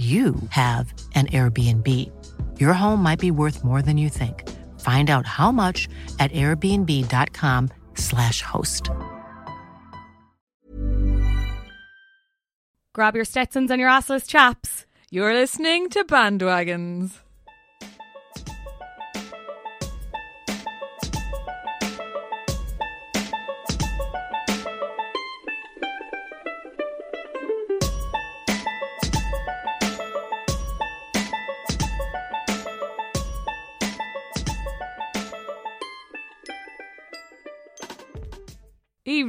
you have an Airbnb. Your home might be worth more than you think. Find out how much at airbnb.com/slash host. Grab your Stetsons and your assless chaps. You're listening to Bandwagons.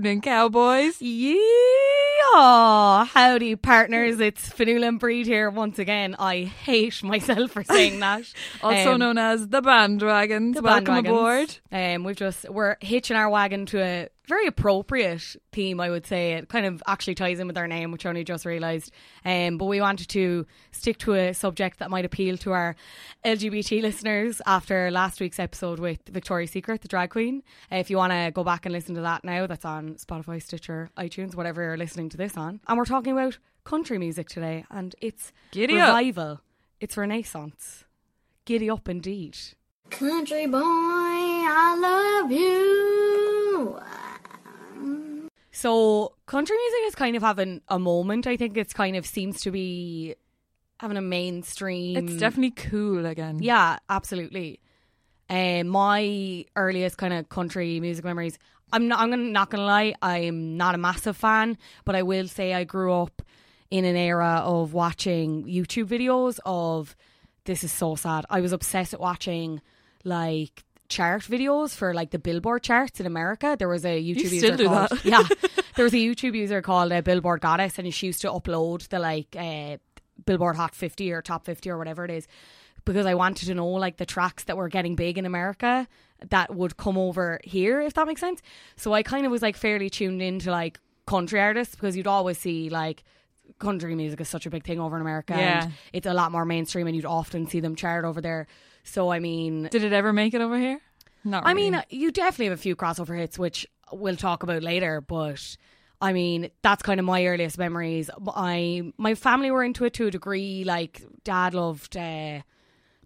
Evening, cowboys. Yeah, howdy partners. It's Fionnuala and Bríd here once again. I hate myself for saying that. Also Um, known as the Bandwagons. the Welcome bandwagons. aboard. Um, we've just we're hitching our wagon to a very appropriate theme, I would say. It kind of actually ties in with our name, which I only just realised. Um, but we wanted to stick to a subject that might appeal to our LGBT listeners after last week's episode with Victoria's Secret, the drag queen. Uh, if you want to go back and listen to that now, that's on Spotify, Stitcher, iTunes, whatever you're listening to this on. And we're talking about country music today, and it's Giddy up. revival. It's renaissance. Giddy up indeed. Country boy, I love you. So country music is kind of having a moment. I think it's kind of seems to be having a mainstream. It's definitely cool again. yeah, absolutely. Um, my earliest kind of country music memories. I'm not. I'm gonna, not gonna lie. I'm not a massive fan, but I will say I grew up in an era of watching YouTube videos of. This is so sad. I was obsessed with watching like chart videos for like the Billboard charts in America. There was a YouTube still user called yeah. There was a YouTube user called uh, Billboard Goddess, and she used to upload the like uh, Billboard Hot 50 or Top 50 or whatever it is because I wanted to know like the tracks that were getting big in America that would come over here, if that makes sense. So I kind of was like fairly tuned into like country artists because you'd always see like country music is such a big thing over in America Yeah. and it's a lot more mainstream and you'd often see them chart over there. So I mean Did it ever make it over here? Not I mean, you definitely have a few crossover hits, which we'll talk about later. But I mean, that's kind of my earliest memories. I my family were into it to a degree. Like, dad loved uh,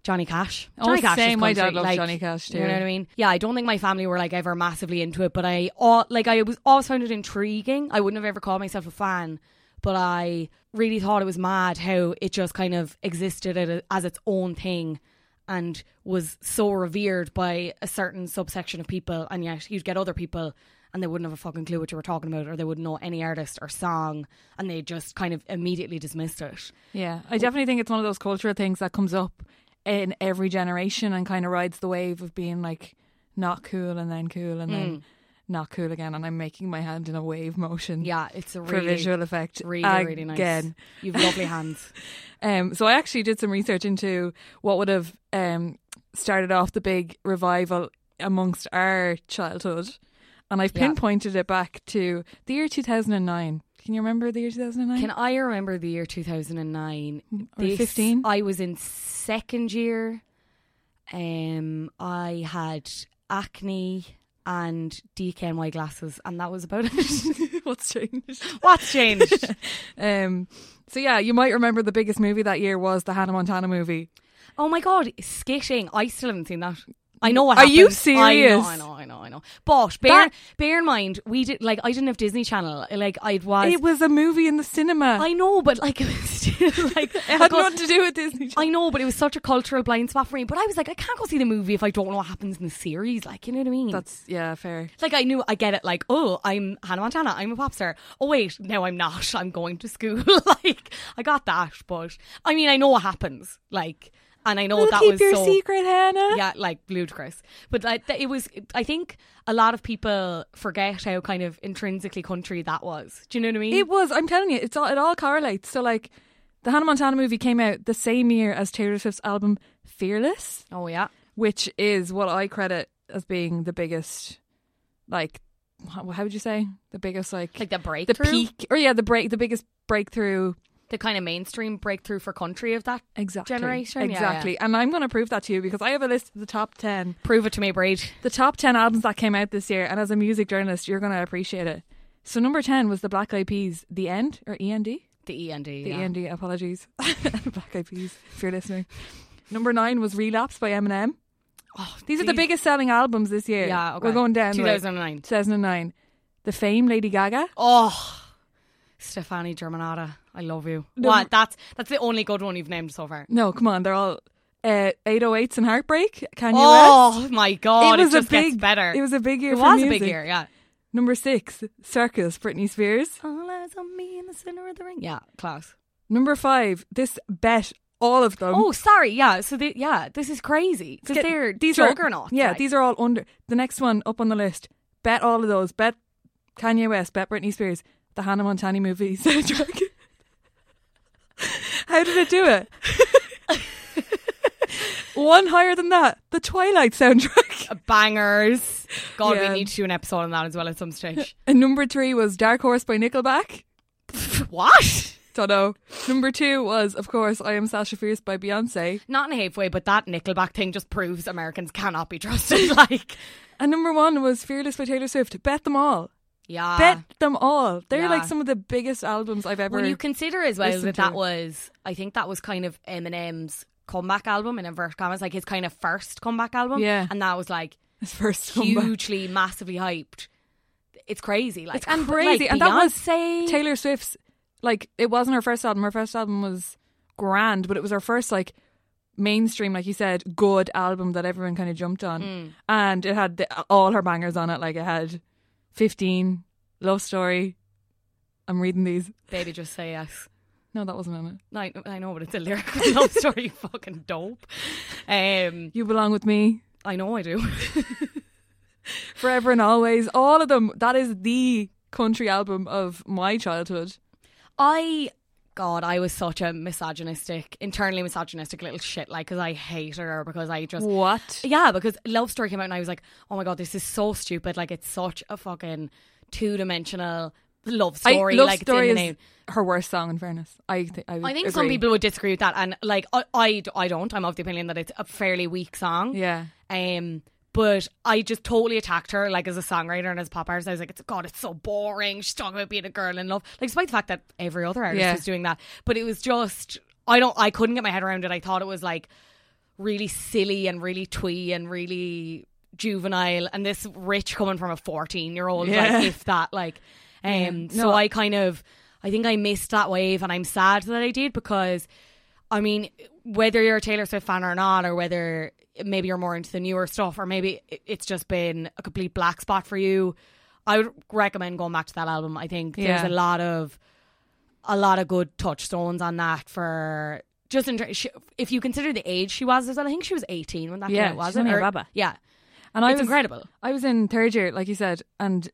Johnny Cash. Oh, Johnny Cash same. My dad loved like, Johnny Cash too. You know what I mean? Yeah, I don't think my family were like ever massively into it, but I all like I was always found it intriguing. I wouldn't have ever called myself a fan, but I really thought it was mad how it just kind of existed as its own thing and was so revered by a certain subsection of people, and yet you'd get other people and they wouldn't have a fucking clue what you were talking about, or they wouldn't know any artist or song, and they just kind of immediately dismissed it. Yeah, I definitely think it's one of those cultural things that comes up in every generation and kind of rides the wave of being like not cool and then cool and then not cool again. And I'm making my hand in a wave motion. Yeah, it's a for visual effect. really, really nice. Again. You've lovely hands. Um, so I actually did some research into what would have um, started off the big revival amongst our childhood. and I've Yeah. pinpointed it back to the year 2009. Can you remember the year 2009? Can I remember the year 2009? Or 15? I was in second year. Um, I had acne and DKNY glasses, and that was about it. What's changed? What's changed? Um, so yeah, you might remember the biggest movie that year was the Hannah Montana movie. oh my god, skitting! I still haven't seen that. I know what Are you serious? I know, I know, I know, I know. But bear That- bear in mind, we did like I didn't have Disney Channel. Like I was. It was a movie in the cinema. I know, but like it was still like it had nothing to do with Disney. I know, but it was such a cultural blind spot for me. But I was like, I can't go see the movie if I don't know what happens in the series. Like, you know what I mean? That's yeah, fair. like I knew I get it. Like, oh, I'm Hannah Montana. I'm a pop star. Oh wait, no, I'm not. I'm going to school. like, I got that, but I mean, I know what happens. Like, and I know We'll that keep was your so secret, Hannah. yeah, like ludicrous. But like, it was. I think a lot of people forget how kind of intrinsically country that was. Do you know what I mean? It was. I'm telling you, it's all it all correlates. So like, the Hannah Montana movie came out the same year as Taylor Swift's album Fearless, oh yeah. which is what I credit as being the biggest, like, how, would you say the biggest like Like the the breakthrough, peak or yeah the break the biggest breakthrough the kind of mainstream breakthrough for country of that exactly generation. Exactly. yeah. And I'm going to prove that to you because I have a list of the top ten Prove it to me, Bríd. the top 10 albums that came out this year and as a music journalist you're going to appreciate it so number 10 was the black eyed peas the end or end the END. The yeah. end apologies black eyed peas if you're listening number 9 was relapse by eminem Oh, these are the biggest selling albums this year Yeah, okay. we're going down 2009. 2009 the fame lady gaga Oh, Stefani Germanotta, I love you. No. What? That's that's the only good one you've named so far. no come on they're all uh, 808s and heartbreak Kanye West. oh West my god, it, was a just gets big better. it was a big year It for was a big year, yeah. number 6 circus britney spears All eyes on me in the center of the ring. Yeah, class. number 5 this bet all of them Oh, sorry. Yeah. So the, yeah, this is crazy because they're these juggernauts. Are, yeah, like. these are all under the next one up on the list. Bet all of those. Bet Kanye West. Bet Britney Spears. The Hannah Montana movie soundtrack. How did it do it? one higher than that. The Twilight soundtrack. bangers. God, Yeah. we need to do an episode on that as well at some stage. And number three was Dark Horse by Nickelback. what? Don't know. Number two was, of course, I Am Sasha Fierce by Beyonce. Not in a halfway, but that Nickelback thing just proves Americans cannot be trusted. like, And number one was Fearless by Taylor Swift. Bet them all. Yeah. Bet them all. They're yeah. like some of the biggest albums I've ever. When you consider as well that that was, I think that was kind of Eminem's comeback album in inverted commas, like his kind of first comeback album. Yeah. and that was like his first comeback. hugely, massively hyped. It's crazy, like It's and crazy, like, and that was Taylor Swift's like it wasn't her first album. Her first album was grand, but it was her first like mainstream, like you said, good album that everyone kind of jumped on, Mm. and it had the, all her bangers on it. Like it had fifteen, Love Story. I'm reading these. Baby, just say yes. No, that wasn't on it. I, I know, but it's a lyrical love story. Fucking dope. Um, You belong with me I know I do. forever and always. All of them. That is the country album of my childhood. I, God, I was such a misogynistic, internally misogynistic little shit. Like, because I hate her because I just What? Yeah, because Love Story came out and I was like, oh my god, this is so stupid. Like it's such a fucking two dimensional love story. I, Love like Story it's in the is name. her worst song. In fairness, I th- I, I think agree. some people would disagree with that, and like I, I, I don't. I'm of the opinion that it's a fairly weak song. Yeah. Um, but I just totally attacked her, like as a songwriter and as a pop artist. I was like, "It's God, it's so boring." She's talking about being a girl in love, like despite the fact that every other artist Yeah. was doing that. But it was just, I don't, I couldn't get my head around it. I thought it was like really silly and really twee and really juvenile, and this rich coming from a 14 year old, Yeah. like if that, like, um. So No. I kind of, I think I missed that wave, and I'm sad that I did because. I mean, whether you're a Taylor Swift fan or not, or whether maybe you're more into the newer stuff, or maybe it's just been a complete black spot for you, I would recommend going back to that album. I think there's a lot of a lot of good touchstones on that for just in, if you consider the age she was as well. I think she was 18 when that Yeah, came out, was she's it? Or- baba. Yeah, And I it's was incredible. I was in third year, like you said, and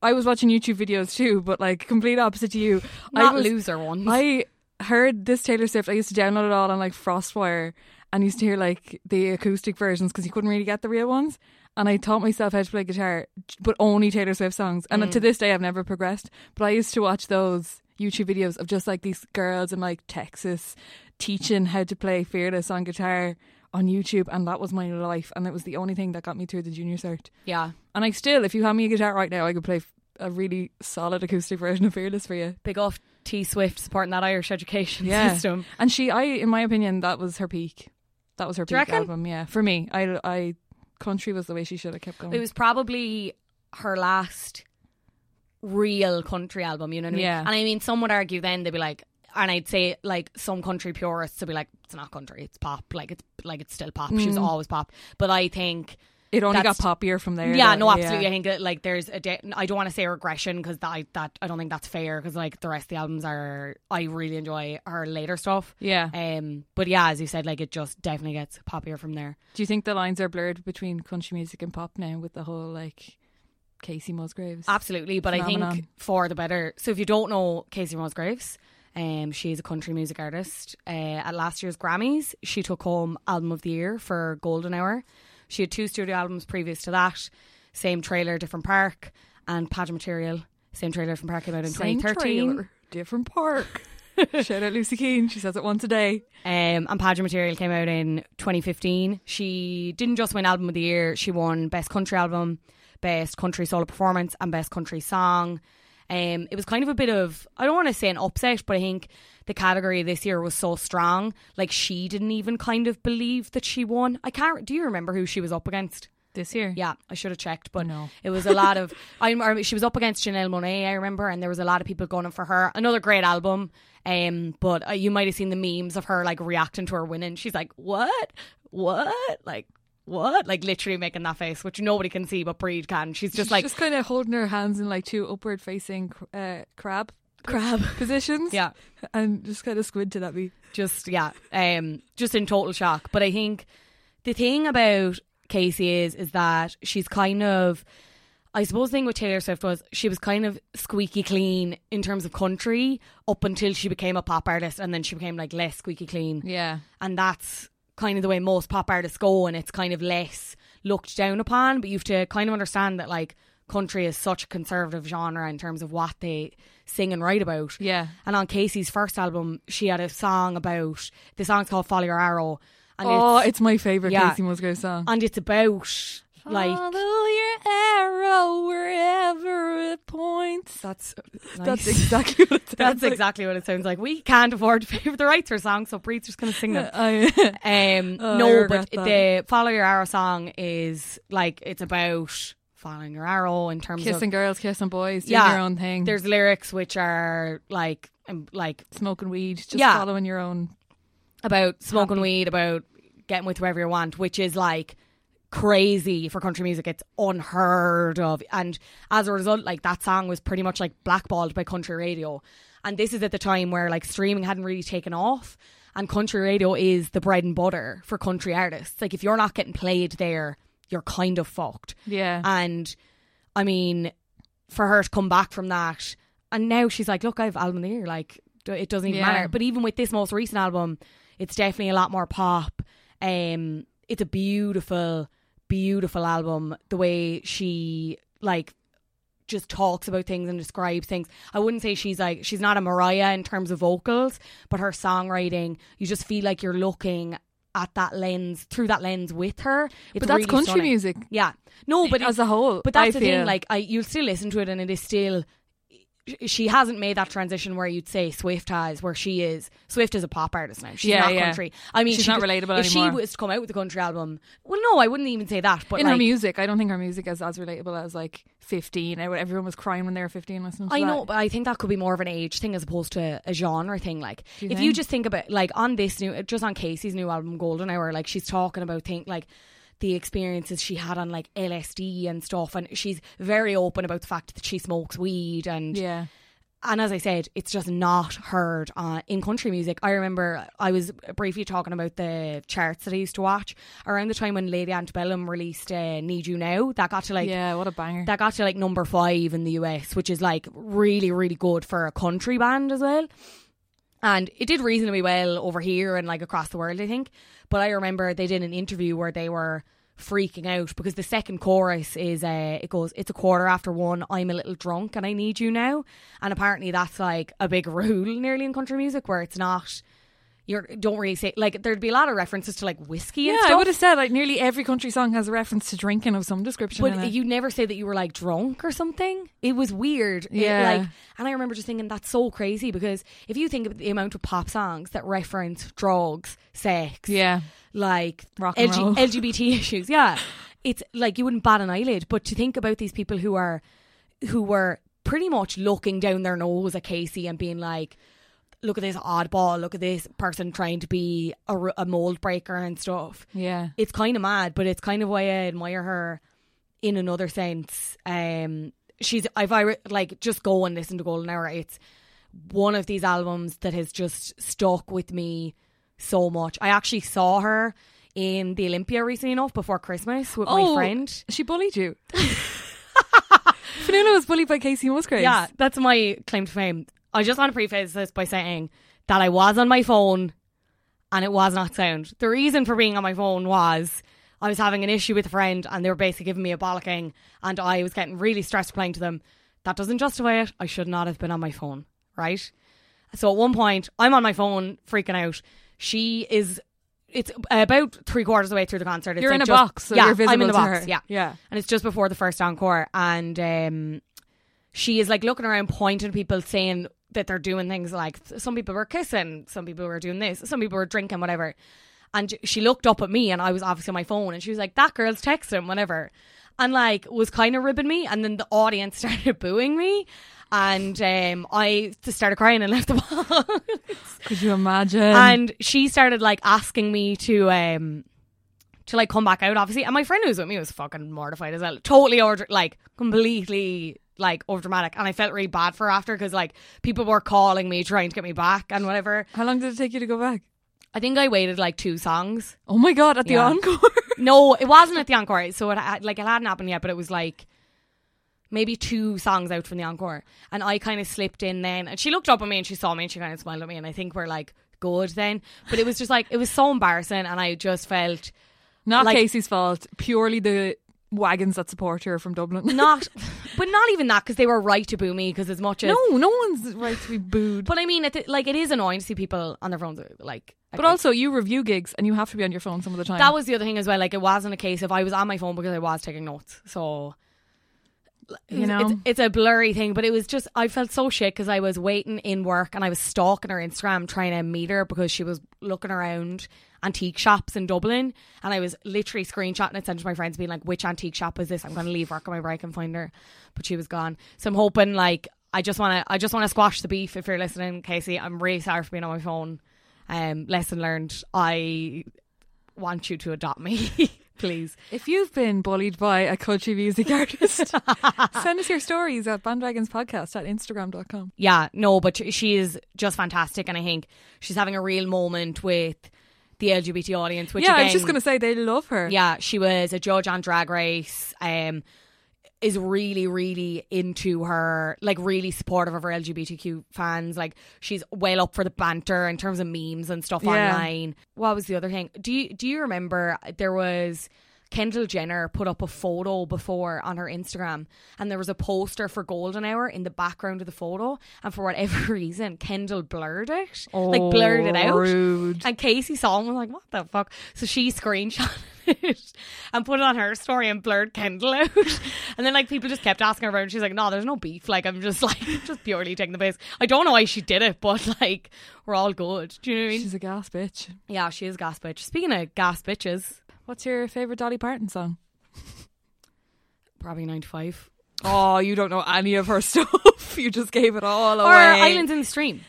I was watching YouTube videos too, but like complete opposite to you. Not I was, loser ones. I heard this Taylor Swift. I used to download it all on like FrostWire and used to hear like the acoustic versions because you couldn't really get the real ones. And I taught myself how to play guitar, but only Taylor Swift songs. And to mm. this day, I've never progressed. But I used to watch those YouTube videos of just like these girls in like Texas teaching how to play Fearless on guitar on YouTube, and that was my life. And it was the only thing that got me through the junior cert. Yeah. And I still, if you hand me a guitar right now, I could play a really solid acoustic version of Fearless for you. Big off T Swift supporting that Irish education Yeah. system. And she, I, in my opinion, that was her peak. That was her peak album. Yeah, for me, I, I, country was the way she should have kept going. It was probably her last real country album, you know what I mean? Yeah. And I mean, some would argue then they'd be like, and I'd say like some country purists would be like, it's not country, it's pop. Like it's like it's still pop. She was mm. always pop. But I think it only got poppier from there. Yeah, though. no, absolutely. I think that, like there's a de- I don't want to say regression because that, I, that I don't think that's fair because like the rest of the albums are I really enjoy her later stuff. Yeah. Um, but yeah, as you said, like it just definitely gets poppier from there. Do you think the lines are blurred between country music and pop now with the whole like Kacey Musgraves? Absolutely, but I think for the better. So if you don't know Kacey Musgraves, um, she's a country music artist. Uh, at last year's Grammys, she took home Album of the Year for Golden Hour. She had two studio albums previous to that. Same trailer, different park, and Pageant Material. Same trailer, from park came out in Same 2013. trailer, different park. Shout out Lucy Keane. She says it once a day. Um, and Pageant Material came out in 2015. She didn't just win Album of the Year, she won Best Country Album, Best Country Solo Performance, and Best Country Song. Um, it was kind of a bit of, I don't want to say an upset, but I think the category this year was so strong. Like, she didn't even kind of believe that she won. I can't, do you remember who she was up against? This year. Yeah, I should have checked, but No. it was a lot of. I she was up against Janelle Monáe, I remember, and there was a lot of people going for her. Another great album, um, but uh, you might have seen the memes of her like reacting to her winning. She's like, "What? What? Like what? Like literally making that face, which nobody can see but Bríd can." She's just She's like just kind of holding her hands in like two upward facing uh, crab crab. positions. Yeah. And just kind of squinted at me. just yeah, um, just in total shock. But I think the thing about Kacey is is that she's kind of. I suppose the thing with Taylor Swift was she was kind of squeaky clean in terms of country up until she became a pop artist and then she became like less squeaky clean. Yeah. And that's kind of the way most pop artists go and it's kind of less looked down upon. But you have to kind of understand that like country is such a conservative genre in terms of what they sing and write about. Yeah. And on Kacey's first album, she had a song about the song's called Follow Your Arrow. And oh, it's, it's my favorite yeah. Kacey Musgrave song. and it's about like Follow your arrow wherever it points. that's That's exactly what it sounds That's like. exactly what it sounds like. We can't afford to pay for the rights for songs, so just to sing them. Um, Oh, no, but that. the Follow Your Arrow song is like it's about following your arrow in terms kissing of kissing girls, kissing boys, doing yeah, your own thing. There's lyrics which are like um, like smoking weed, just Yeah. following your own. about smoking Happy. weed, about getting with whoever you want, which is like crazy for country music. It's unheard of. And as a result, like that song was pretty much like blackballed by country radio. And this is at the time where like streaming hadn't really taken off. And country radio is the bread and butter for country artists. Like if you're not getting played there, you're kind of fucked. Yeah. And I mean, for her to come back from that, and now she's like, look, I have album of the year. Like, it doesn't even Yeah. matter. But even with this most recent album, it's definitely a lot more pop. Um, it's a beautiful, beautiful album. The way she like just talks about things and describes things. I wouldn't say she's like she's not a Mariah in terms of vocals, but her songwriting, you just feel like you're looking at that lens through that lens with her. It's but that's really country stunning. music. Yeah. No, but as a whole. but that's I the feel. thing. Like, I you'll still listen to it, and it is still. She hasn't made that transition where you'd say Swift has, where she is. Swift is a pop artist now. She's Yeah, not yeah. country. I mean, She's she not could- relatable If she was to come out with a country album, well, no, I wouldn't even say that. But in like, her music, I don't think her music is as relatable as like 15. Everyone was crying when they were 15 listening to I that. know, but I think that could be more of an age thing as opposed to a genre thing. Like, you if you just think about like on this new, just on Kacey's new album Golden Hour, like she's talking about think like the experiences she had on like LSD and stuff, and she's very open about the fact that she smokes weed and Yeah. and as I said, it's just not heard uh, in country music. I remember I was briefly talking about the charts that I used to watch around the time when Lady Antebellum released uh, "Need You Now." That got to like yeah, what a banger. that got to like number five in the US, which is like really really good for a country band as well. And it did reasonably well over here and like across the world, I think. But I remember they did an interview where they were freaking out because the second chorus is uh it goes it's a quarter after one i'm a little drunk and i need you now and apparently that's like a big rule nearly in country music where it's not you don't really say like there'd be a lot of references to like whiskey and Yeah, I would have said like nearly every country song has a reference to drinking of some description. but it. you never say that you were like drunk or something. It was weird. It, Yeah. like, and I remember just thinking that's so crazy because if you think of the amount of pop songs that reference drugs, sex, yeah, like Rock and roll. LGBT issues, yeah, it's like you wouldn't bat an eyelid. But to think about these people who are who were pretty much looking down their nose at Kacey and being like. Look at this oddball. Look at this person trying to be a mold breaker and stuff yeah. it's kind of mad, but it's kind of why I admire her in another sense. Um, she's if I like just go and listen to Golden Hour, it's one of these albums that has just stuck with me so much. I actually saw her in the Olympia recently enough before Christmas with my Oh, friend. She bullied you. Fionnuala was bullied by Kacey Musgraves. Yeah, that's my claim to fame. I just want to preface this by saying that I was on my phone and it was not sound. The reason for being on my phone was I was having an issue with a friend and they were basically giving me a bollocking and I was getting really stressed playing to them. That doesn't justify it. I should not have been on my phone, right? So at one point, I'm on my phone freaking out. She is. It's about three quarters of the way through the concert. It's You're like in a just- box, so yeah, I'm in the box. her. Yeah, Yeah. and it's just before the first encore, and um, she is like looking around, pointing at people, saying that they're doing things like some people were kissing, some people were doing this, some people were drinking, whatever. And she looked up at me, and I was obviously on my phone, and she was like, "That girl's texting, whatever," and like was kind of ribbing me, and then the audience started booing me. And um, I just started crying and left the box. Could you imagine? and she started like asking me to um to like come back out obviously and my friend who was with me was fucking mortified as well totally over like completely like over dramatic and I felt really bad for her after because like people were calling me trying to get me back and whatever How long did it take you to go back? I think I waited like two songs Oh my god! At the Yeah. encore. no it wasn't at the encore so it had, like it hadn't happened yet but it was like maybe two songs out from the encore and I kind of slipped in then and she looked up at me and she saw me and she kind of smiled at me and I think we're like good then but it was just like it was so embarrassing and I just felt Not Like- Kacey's fault. Purely the wagons that support her from Dublin. not but not even that because they were right to boo me because as much as no, no one's right to be booed. but I mean it, like it is annoying to see people on their phones like But also, you review gigs and you have to be on your phone some of the time. that was the other thing as well like it wasn't a case of I was on my phone because I was taking notes so You know? it's, it's a blurry thing, but it was just I felt so shit because I was waiting in work and I was stalking her Instagram trying to meet her because she was looking around antique shops in Dublin, and I was literally screenshotting it, sent to my friends, being like, "Which antique shop is this? I'm going to leave work on my break and find her," but she was gone. So I'm hoping like I just want to I just want to squash the beef. If you're listening, Kacey, I'm really sorry for being on my phone. Um, lesson learned. I want you to adopt me, please. If you've been bullied by a country music artist, send us your stories at bandwagonspodcast at instagram.com. yeah, no, but she- is just fantastic, and I think she's having a real moment with the LGBT audience. Which yeah, I again, was just going to say they love her. yeah, she was a judge on Drag Race. Um, is really, really into her, like really supportive of her LGBTQ fans. Like she's well up for the banter in terms of memes and stuff Yeah. online. What was the other thing? Do you do you remember there was Kendall Jenner put up a photo before on her Instagram and there was a poster for Golden Hour in the background of the photo and for whatever reason Kendall blurred it. like blurred it Oh, out. rude. And Kacey saw him and was like, what the fuck? So she screenshot it and put it on her story and blurred Kendall out. and then like people just kept asking her about it and she's like, no, there's no beef. Like I'm just like just purely taking the piss. I don't know why she did it, but like we're all good. Do you know what I mean? She's a gas bitch. yeah, she is a gas bitch. Speaking of gas bitches, What's your favourite Dolly Parton song? probably 95. Oh, you don't know any of her stuff. you just gave it all away. Or Islands in the Stream.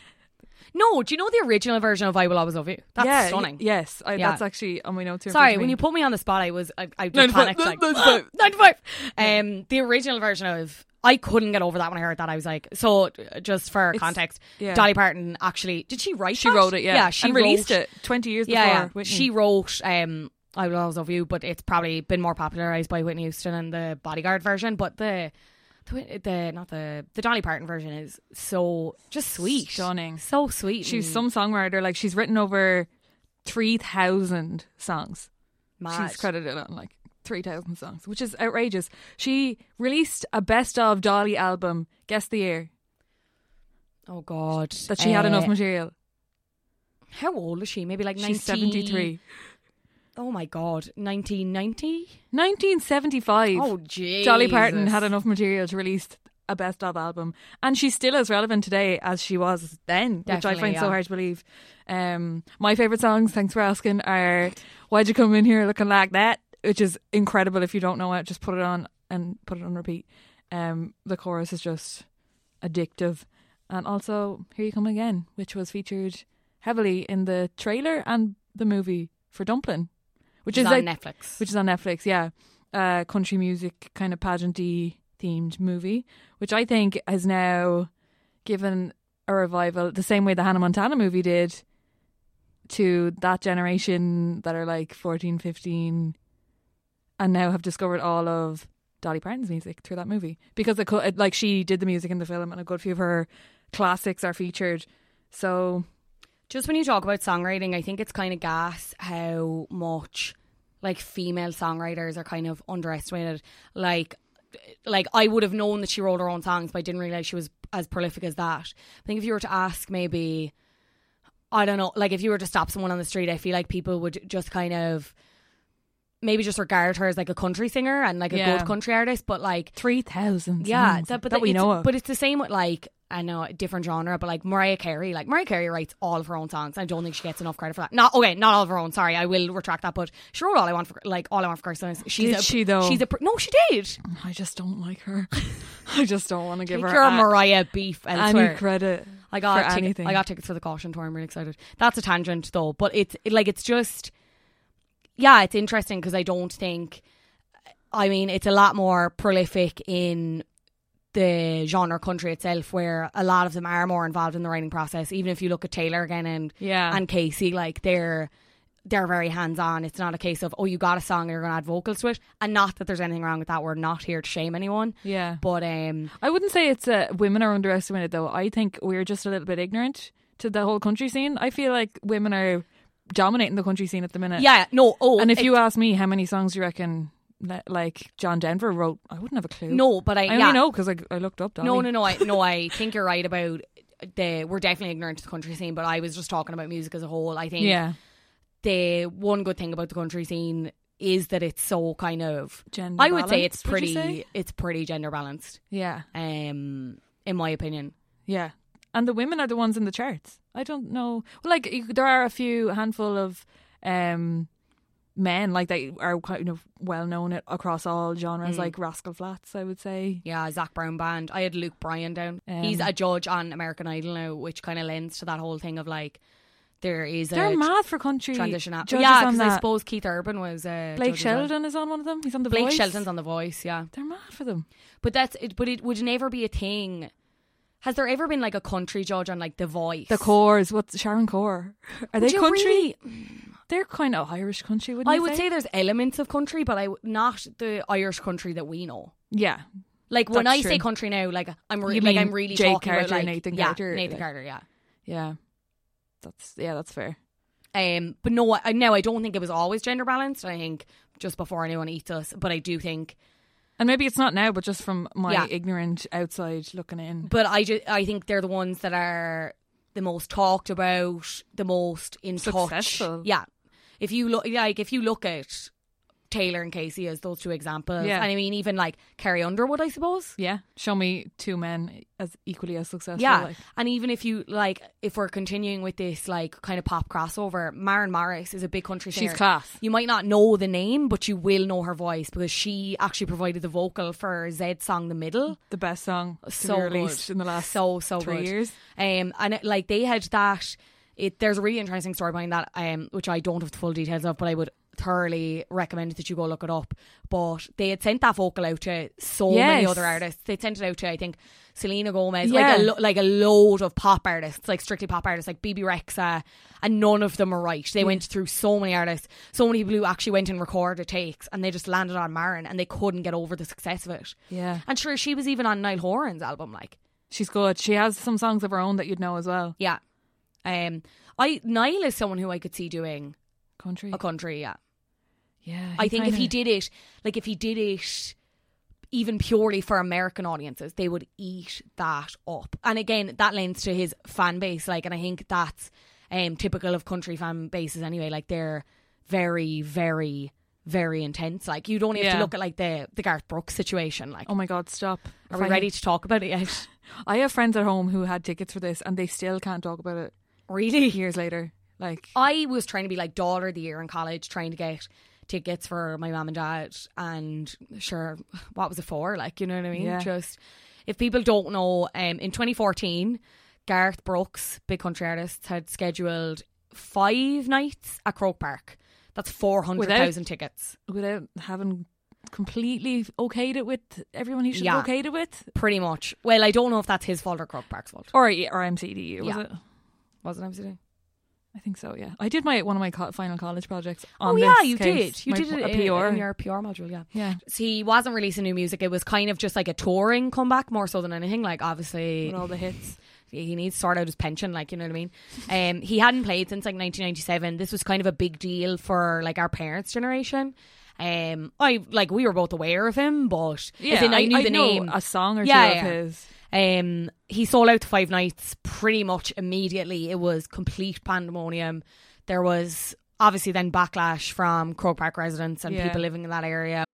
No, do you know the original version of I Will Always Love You? That's yeah, stunning. y- yes, I, Yeah. that's actually on my notes here. Sorry, when you put me on the spot, I was I, I just 95, panicked like 95. 95. Um, the original version of I couldn't get over that when I heard that. I was like, so uh, just for It's- context, yeah. Dolly Parton actually did she write? she that? wrote it, yeah, yeah, she released it twenty years Yeah, before. yeah. Whitney. she wrote. Um, I will always love you, but it's probably been more popularized by Whitney Houston and the Bodyguard version. But the the, the not the the Dolly Parton version is so just sweet, Stunning. so sweet. She's some songwriter. Like she's written over three thousand songs. mad. She's credited on like three thousand songs, which is outrageous. She released a best of Dolly album. Guess the year oh God, that she had Uh, enough material. How old is she? Maybe like She's seventy three. Oh my God, nineteen ninety. 1975. Oh jeez, Dolly Parton had enough material to release a best of album, and she's still as relevant today as she was then, which I Definitely, find so hard to believe. Um, my favorite songs, thanks for asking, are "Why'd You Come In Here Looking Like That," which is incredible. If you don't know it, just put it on and put it on repeat. Um, the chorus is just addictive, and also "Here You Come Again," which was featured heavily in the trailer and the movie for Dumplin', which Which is is on like Netflix. which is on Netflix. Yeah, uh, country music kind of pageanty themed movie, which I think has now given a revival the same way the Hannah Montana movie did to that generation that are like 14, 15 and now have discovered all of Dolly Parton's music through that movie because it, it, like she did the music in the film and a good few of her classics are featured. So just when you talk about songwriting, I think it's kind of gas how much like female songwriters are kind of underestimated. Like, like I would have known that she wrote her own songs, but I didn't realize she was as prolific as that. I think if you were to ask, maybe I don't know, like if you were to stop someone on the street, I feel like people would just kind of maybe just regard her as like a country singer and like a Yeah. good country artist, but like 3,000 yeah, songs that, but that we know of. But it's the same with like I know a different genre, but like Mariah Carey, like Mariah Carey writes all of her own songs. I don't think she gets enough credit for that. Not okay, not all of her own. Sorry, I will retract that. But she wrote all I want for like all I want for Christmas. She's Did a, she, though? She's a no, she did. I just don't like her. I just don't want to give her your a- Mariah beef elsewhere. any credit. I got for tic- anything. I got tickets for the caution tour. I'm really excited. That's a tangent though, but it's it, like it's just yeah, it's interesting because I don't think. I mean, it's a lot more prolific in the genre country itself, where a lot of them are more involved in the writing process. Even if you look at Taylor again and Yeah. and Kacey, like they're they're very hands on. It's not a case of oh, you got a song and you're going to add vocals to it, and not that there's anything wrong with that. We're not here to shame anyone, Yeah. but um, I wouldn't say it's uh, women are underestimated though. I think we're just a little bit ignorant to the whole country scene. I feel like women are dominating the country scene at the minute. yeah, no, oh, And if you ask me, how many songs do you reckon like John Denver wrote? I wouldn't have a clue. no, but I, I yeah. only know because I, I looked up. Dolly. No, no, no. I no, I think you're right about the. We're definitely ignorant to the country scene, but I was just talking about music as a whole. I think Yeah, the one good thing about the country scene is that it's so kind of. Gender I would say it's balanced, would you pretty. say? It's pretty gender balanced. yeah, Um, in my opinion. yeah. And the women are the ones in the charts. I don't know. Well, like you- there are a few handful of um men like they are kind of well known a- across all genres, Mm. like Rascal Flatts. I would say. Yeah, Zac Brown band. I had Luke Bryan down. Um, He's a judge on American Idol now, which kind of lends to that whole thing of like there is a They're tr- mad for country transition. App. Yeah, because I suppose Keith Urban was uh, Blake as well. Is on one of them. He's on the Blake Voice. Shelton's on The Voice. Yeah. They're mad for them. But that's it. But it would never be a thing. Has there ever been like a country judge on like The Voice? The Corrs. What's Sharon Corr? Are Would they you country? really- They're kind of Irish country. Wouldn't I you would say there's elements of country, but I w- not the Irish country that we know. Yeah, Like when That's I say true. country now, like I'm re- You like mean I'm really Jake talking about Carter, like Nathan yeah, Carter, Nathan like- Carter, yeah. yeah. That's yeah, that's fair. Um, but no, I, no, I don't think it was always gender balanced. I think just before anyone eats us, but I do think. And maybe it's not now, but just from my Yeah. ignorant outside looking in. But I just I think they're the ones that are the most talked about, the most in Successful. touch. Yeah, if you look like if you look at Taylor and Kacey as those two examples, Yeah. and I mean even like Carrie Underwood, I suppose. Yeah, show me two men as equally as successful. Yeah, like. and even if you like, if we're continuing with this like kind of pop crossover, Maren Morris is a big country singer. She's class. You might not know the name, but you will know her voice because she actually provided the vocal for Zedd's song "The Middle." the best song So released good. in the last so so three good. years. Um, and it, like they had that. It there's a really interesting story behind that. Um, which I don't have the full details of, but I would thoroughly recommend that you go look it up. But they had sent that vocal out to so Yes. many other artists. They sent it out to I think Selena Gomez, Yeah. like a lo- like a load of pop artists, like strictly pop artists, like Bebe Rexha, and none of them were right. They went through so many artists, so many people who actually went and recorded takes, and they just landed on Maren, and they couldn't get over the success of it. Yeah. And sure, she was even on Niall Horan's album, like. She's good. She has some songs of her own that you'd know as well. Yeah. Um I Niall is someone who I could see doing Country. a country, yeah. Yeah. I think if he did it like if he did it even purely for American audiences, they would eat that up. And again, that lends to his fan base, like and I think that's um typical of country fan bases anyway. Like they're very, very, very intense. Like you don't have to look at like the the Garth Brooks situation. Like Oh my God, stop. are we I- ready to talk about it yet? I have friends at home who had tickets for this and they still can't talk about it really? years later. Like, I was trying to be like daughter of the year in college, trying to get tickets for my mum and dad, and sure, what was it for? Like, you know what I mean? Yeah. Just if people don't know, um, in 2014, Garth Brooks, big country artist, had scheduled five nights at Croke Park. That's four hundred thousand tickets, without having completely okayed it with everyone he should Yeah. have okayed it with? pretty much. Well, I don't know if that's his fault or Croke Park's fault. Or, or MCD, was Yeah. it? Was it MCD? I think so, yeah. I did my one of my co- final college projects on oh yeah, this you case, did. You my- did it a in, PR. in your PR module, yeah. yeah. So he wasn't releasing new music. It was kind of just like a touring comeback more so than anything. Like obviously With all the hits. he needs to sort out his pension, like you know what I mean. Um, he hadn't played since like 1997. This was kind of a big deal for like our parents' generation. Um, I like we were both aware of him, but as in, I, knew the know name. a song or Yeah, two yeah. of his. Um, he sold out to five nights pretty much immediately. It was complete pandemonium. There was obviously then backlash from Croke Park residents and Yeah. people living in that area.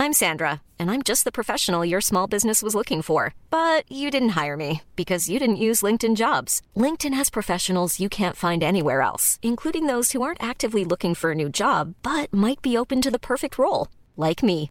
I'm Sandra, and I'm just the professional your small business was looking for. But you didn't hire me because you didn't use LinkedIn jobs. LinkedIn has professionals you can't find anywhere else, including those who aren't actively looking for a new job but might be open to the perfect role, like me.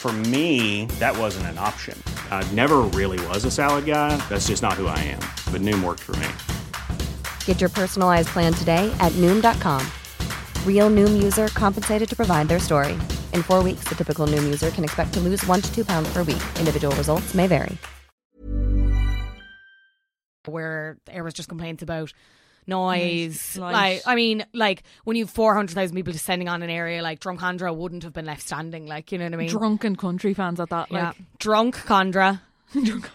For me, that wasn't an option. I never really was a salad guy. That's just not who I am. But Noom worked for me. Get your personalized plan today at Noom.com. Real Noom user compensated to provide their story. In four weeks, the typical Noom user can expect to lose one to two pounds per week. Individual results may vary. where there was just complaints about noise. Light. Like, I mean, like when you have four hundred thousand people descending on an area, like Drumcondra wouldn't have been left standing. Like, you know what I mean? Drunken country fans at that. yeah, Like, drunk Condra. drunk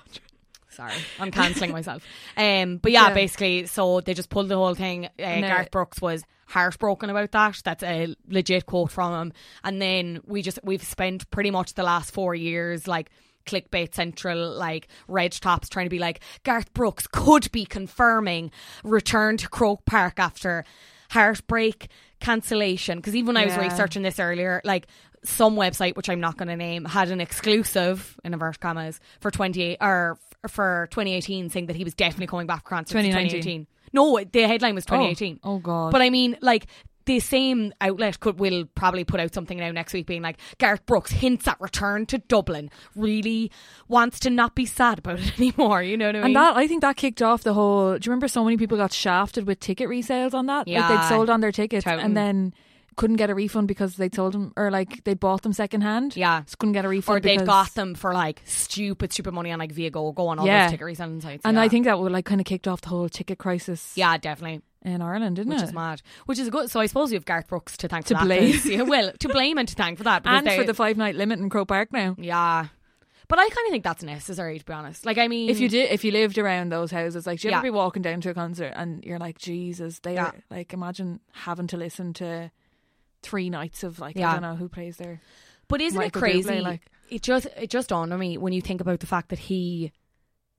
Sorry, I'm cancelling myself. Um, but yeah, Yeah. basically, so they just pulled the whole thing. Uh, No. Garth Brooks was heartbroken about that. That's a legit quote from him. And then we just we've spent pretty much the last four years like clickbait central like red tops trying to be like Garth Brooks could be confirming return to Croke Park after heartbreak cancellation because even when I was Yeah. researching this earlier like some website which I'm not going to name had an exclusive in inverted commas for 28 or for 2018 saying that he was definitely coming back for concerts 2019. 2018 no the headline was 2018 Oh, oh God. but I mean like the same outlet could will probably put out something now next week being like Gareth Brooks hints at return to Dublin really wants to not be sad about it anymore you know what I mean And that I think that kicked off the whole. Do you remember so many people got shafted with ticket resales on that? like Yeah. they'd sold on their tickets and then couldn't get a refund because they told them or like they bought them secondhand. Yeah. so couldn't get a refund. or they'd got them for like stupid stupid money on like Viagogo on all Yeah. those ticket reselling sites And yeah. I think that would like kind of kicked off the whole ticket crisis. yeah definitely in Ireland, didn't it? which is mad which is good so I suppose you have Gareth Brooks to thank To for that blame. yeah, well to blame and to thank for that and they- for the five night limit in Croke Park now. yeah but I kind of think that's necessary to be honest like I mean If you did, if you lived around those houses, like, do you Yeah. ever be walking down to a concert and you're like, Jesus, they Yeah. are like, imagine having to listen to three nights of like, Yeah. I don't know who plays there. But isn't Michael it crazy? Like- it just it just dawned on me when you think about the fact that he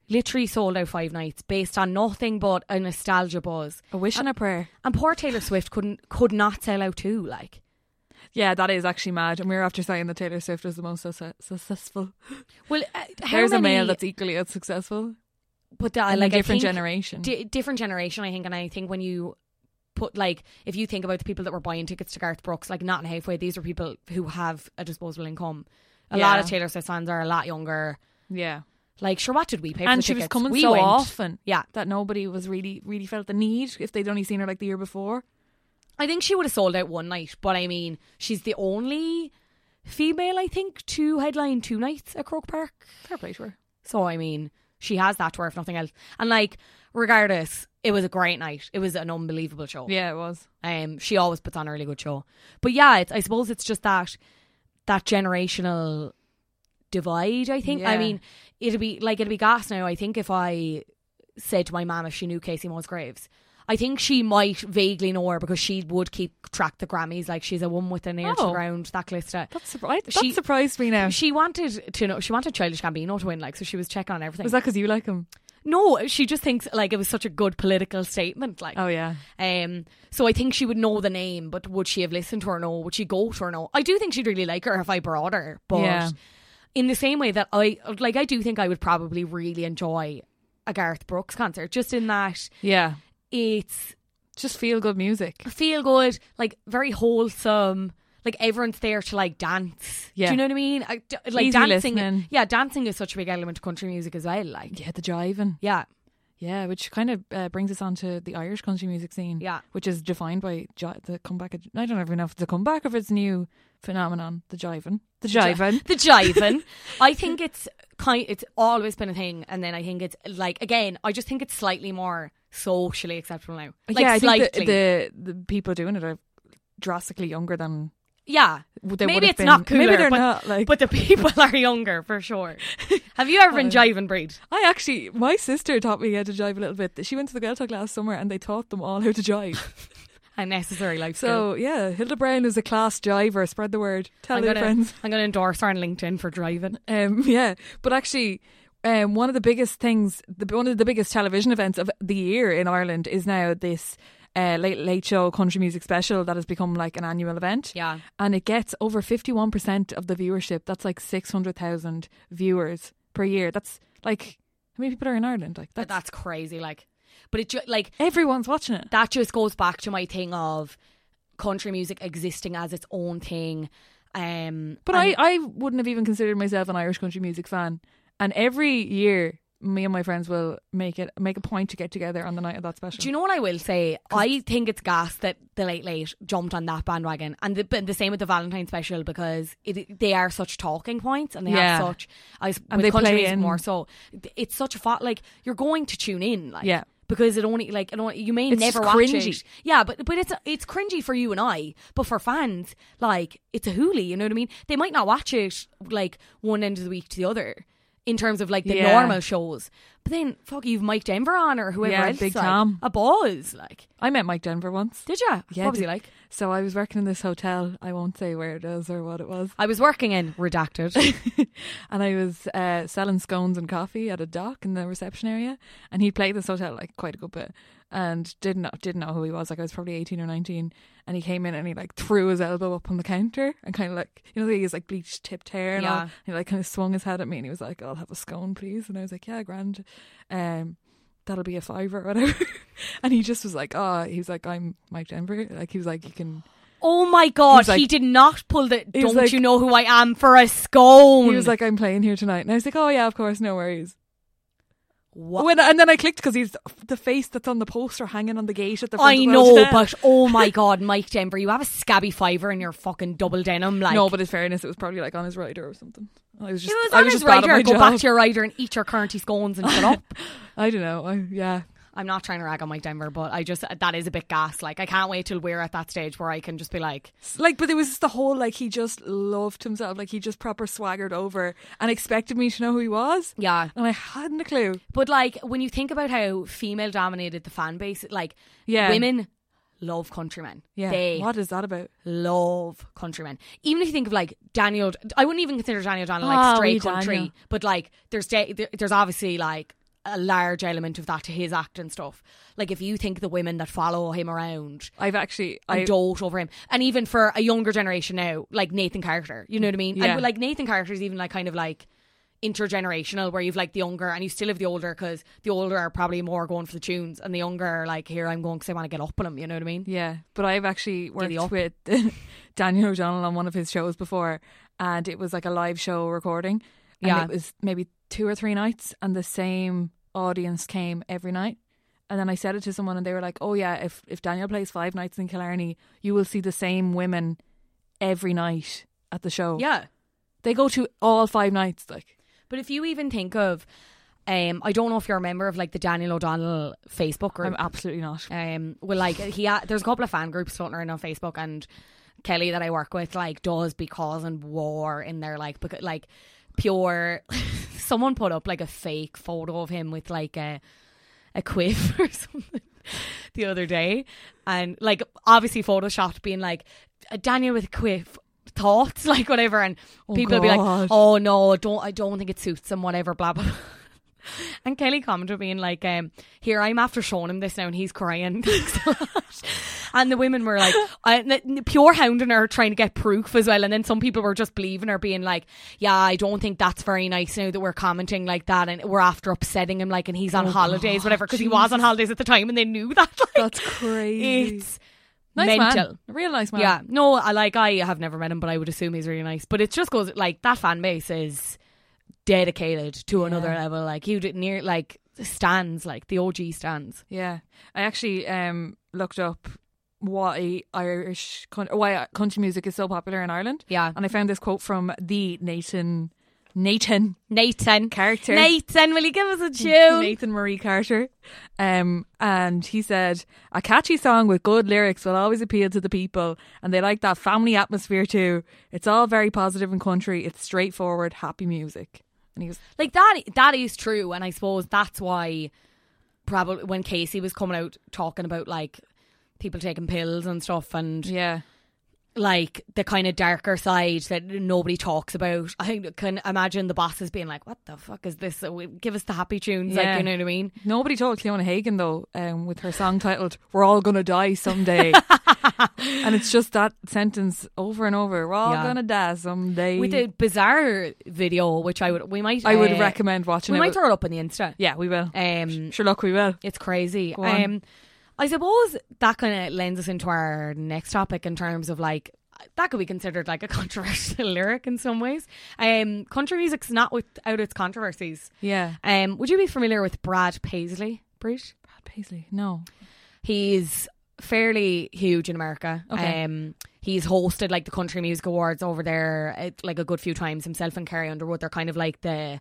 literally sold out five nights based on nothing but a nostalgia buzz. A wish and a prayer. And poor Taylor Swift couldn't could not sell out too. Like Yeah, that is actually mad. And we're after saying that Taylor Swift was the most suce- successful. Well, uh, There's a male that's equally as successful. but that, in a like I different generation. di- different generation. I think, and I think when you put like if you think about the people that were buying tickets to Garth Brooks, like not in halfway, these are people who have a disposable income. A lot of Taylor Swift fans are a lot younger. Yeah. Like, sure, what did we pay for and she was coming we so went. often Yeah, that nobody was really really felt the need if they'd only seen her like the year before. I think she would have sold out one night, but I mean, she's the only female I think to headline two nights at Croke Park. Fair play to her. So I mean, she has that to her if nothing else. And like, regardless, it was a great night. It was an unbelievable show. Yeah, it was. Um, she always puts on a really good show. But yeah, it's, I suppose it's just that that generational divide. I think. I mean, it'd be like it'd be gas now. I think if I said to my mum if she knew Kacey Musgraves. I think she might vaguely know her because she would keep track the Grammys. Like she's a woman with an ear to Oh. the ground, that Calista. That's surprised. That She- surprised me now. She wanted to know. She wanted Childish Gambino to win, like so. She was checking on everything. Was that because you like him? No, she just thinks like it was such a good political statement. Like, Oh yeah. um, so I think she would know the name, but would she have listened to her? No. Would she go to her? No. I do think she'd really like her if I brought her, but Yeah. In the same way that I like, I do think I would probably really enjoy a Garth Brooks concert, just in that Yeah. it's Just feel good music. feel good, like very wholesome. Like everyone's there to like dance. Yeah. Do you know what I mean? I, d- like Easy dancing. listening. Yeah, dancing is such a big element of country music as well. Like, Yeah, the jiving. yeah, Yeah, which kind of uh, brings us on to the Irish country music scene. Yeah. which is defined by ji- the comeback. Of, I don't even know if it's a comeback or if it's new phenomenon. The jiving, the jiving. the jiving. I think it's kind. It's always been a thing, and then I think it's like again. I just think it's slightly more socially acceptable now. Like yeah, I slightly. think the, the the people doing it are drastically younger than yeah. they maybe would it's been. not cooler, Maybe they're but, not. Like, but the people are younger for sure. Have you ever been Uh, jiving, Bríd? I actually, my sister taught me how to jive a little bit. She went to the girl talk last summer and they taught them all how to jive. A necessary life skill. so yeah, Hilda Brown is a class driver. Spread the word. Tell I'm your gonna, friends. I'm gonna endorse her on LinkedIn for driving. Um, yeah, but actually, um, one of the biggest things, the, one of the biggest television events of the year in Ireland is now this uh, late late show country music special that has become like an annual event. Yeah. and it gets over fifty one percent of the viewership. That's like six hundred thousand viewers per year. That's like how many people are in Ireland? Like that's, that's crazy. Like, but it ju- like everyone's watching it. that just goes back to my thing of country music existing as its own thing. Um, But I, I wouldn't have even considered myself an Irish country music fan. And every year, me and my friends will make it make a point to get together on the night of that special. Do you know what I will say? I think it's gas that the Late Late jumped on that bandwagon, and the, the same with the Valentine special because it, they are such talking points, and they Yeah. have such. I And with they country play in- more so. It's such a fat like you're going to tune in, like Yeah. Because it only like it only, you may It's never watch cringy. it. Yeah, but but it's it's cringy for you and I, but for fans, like it's a hoolie. You know what I mean? They might not watch it like one end of the week to the other. In terms of like the Yeah. normal shows, but then fuck, you've Mike Denver on or whoever Yeah, else, Big like, Tom. a buzz, like I met Mike Denver once. did you? Yeah, what was did- he like? So I was working in this hotel. I won't say where it is or what it was. I was working in redacted. and I was uh, selling scones and coffee at a dock in the reception area. And he played this hotel like quite a good bit, and didn't know, didn't know who he was. Like I was probably eighteen or nineteen, and he came in and he like threw his elbow up on the counter and kind of like you know he has like bleached tipped hair and all. Yeah. He like kind of swung his head at me and he was like, "I'll have a scone, please." And I was like, "Yeah, grand." Um, that'll be a fiver or whatever. and he just was like, "Oh," he was like, "I'm Mike Denver." Like he was like, "You can." oh my god, He was he did not pull the. Don't like- you know who I am for a scone? He was like, "I'm playing here tonight," and I was like, "Oh yeah, of course, no worries." What? Oh, when, and then I clicked because he's the face that's on the poster hanging on the gate at the front I of the know, but oh my god, Mike Denver, you have a scabby fiver in your fucking double denim. Like no, but in fairness, it was probably like on his rider or something. I was just, it was I on was his just rider, go job. back to your rider and eat your currenty scones and shut up. I don't know. I, yeah, I'm not trying to rag on Mike Denver, but I just that is a bit gas. Like I can't wait till we're at that stage where I can just be like, like, but it was the whole like he just loved himself. Like he just proper swaggered over and expected me to know who he was, yeah. and I hadn't a clue. But like when you think about how female dominated the fan base, like Yeah. women love countrymen. Yeah, they what is that about? love countrymen. Even if you think of like Daniel, I wouldn't even consider Daniel O'Donnell like Ah, straight country, Daniel. but like there's there's obviously like a large element of that to his act and stuff. Like if you think the women that follow him around I've actually I dote over him, and even for a younger generation now, like Nathan Carter, you know what I mean? Yeah. And like Nathan Carter is even like kind of like intergenerational, where you've like the younger and you still have the older because the older are probably more going for the tunes, and the younger are like here I'm going because I want to get up on him. You know what I mean? Yeah, but I've actually worked with Daniel O'Donnell on one of his shows before, and it was like a live show recording. And Yeah. it was maybe two or three nights, and the same audience came every night. And then I said it to someone, and they were like, "Oh yeah, if if Daniel plays five nights in Killarney, you will see the same women every night at the show. Yeah. they go to all five nights. Like, But if you even think of, um, I don't know if you're a member of like the Daniel O'Donnell Facebook group. I'm absolutely not. Um, well, like he, ha- there's a couple of fan groups floating around on Facebook, and Kelly that I work with like does be causing war in there, like because like pure. someone put up like a fake photo of him with like a a quiff or something the other day, and like obviously photoshopped being like uh, Daniel with a quiff. Thoughts like whatever, and Oh, people be like, "Oh no, don't I don't think it suits him, whatever." Blah blah. And Kelly commented being like, um, "Here I'm after showing him this now, and he's crying." Thanks a lot. and the women were like, n- pure hounding her, trying to get proof as well. And then some people were just believing her, being like, "Yeah, I don't think that's very nice now that we're commenting like that, and we're after upsetting him, like, and he's on Oh, holidays, God, whatever, because he was on holidays at the time, and they knew that. Like, That's crazy. it's nice mental. man, a real nice man. Yeah, no, I like I have never met him, but I would assume he's really nice. But it just goes like that fan base is dedicated to another Yeah. level. Like you did near like stands, like the OG stands. Yeah, I actually um looked up why Irish why country music is so popular in Ireland. Yeah. and I found this quote from the Nathan Nathan Nathan character. Nathan, will you give us a tune? Nathan Marie Carter. Um, and he said, A catchy song with good lyrics will always appeal to the people, and they like that family atmosphere too. It's all very positive and country. It's straightforward, happy music. And he was, Like that that is true, and I suppose that's why probably when Kacey was coming out talking about like people taking pills and stuff and yeah, like the kind of darker side that nobody talks about. I can imagine the bosses being like, "What the fuck is this? Give us the happy tunes." Yeah. Like, you know what I mean? Nobody told Cliona Hagan though, um, with her song titled "We're All Gonna Die Someday," and it's just that sentence over and over. We're all Yeah. gonna die someday. With the bizarre video, which I would, we might, I would uh, recommend watching We it. might throw it up on the Insta. yeah, we will. Um, Sure, look, we will. It's crazy. Um, I suppose that kind of lends us into our next topic in terms of like that could be considered like a controversial lyric in some ways. Um, country music's not without its controversies. Yeah, Um, would you be familiar with Brad Paisley, Bruce? Brad Paisley. No, He's fairly huge in America. Okay. Um, he's hosted like the Country Music Awards over there uh, like a good few times. Himself and Carrie Underwood, they're kind of like the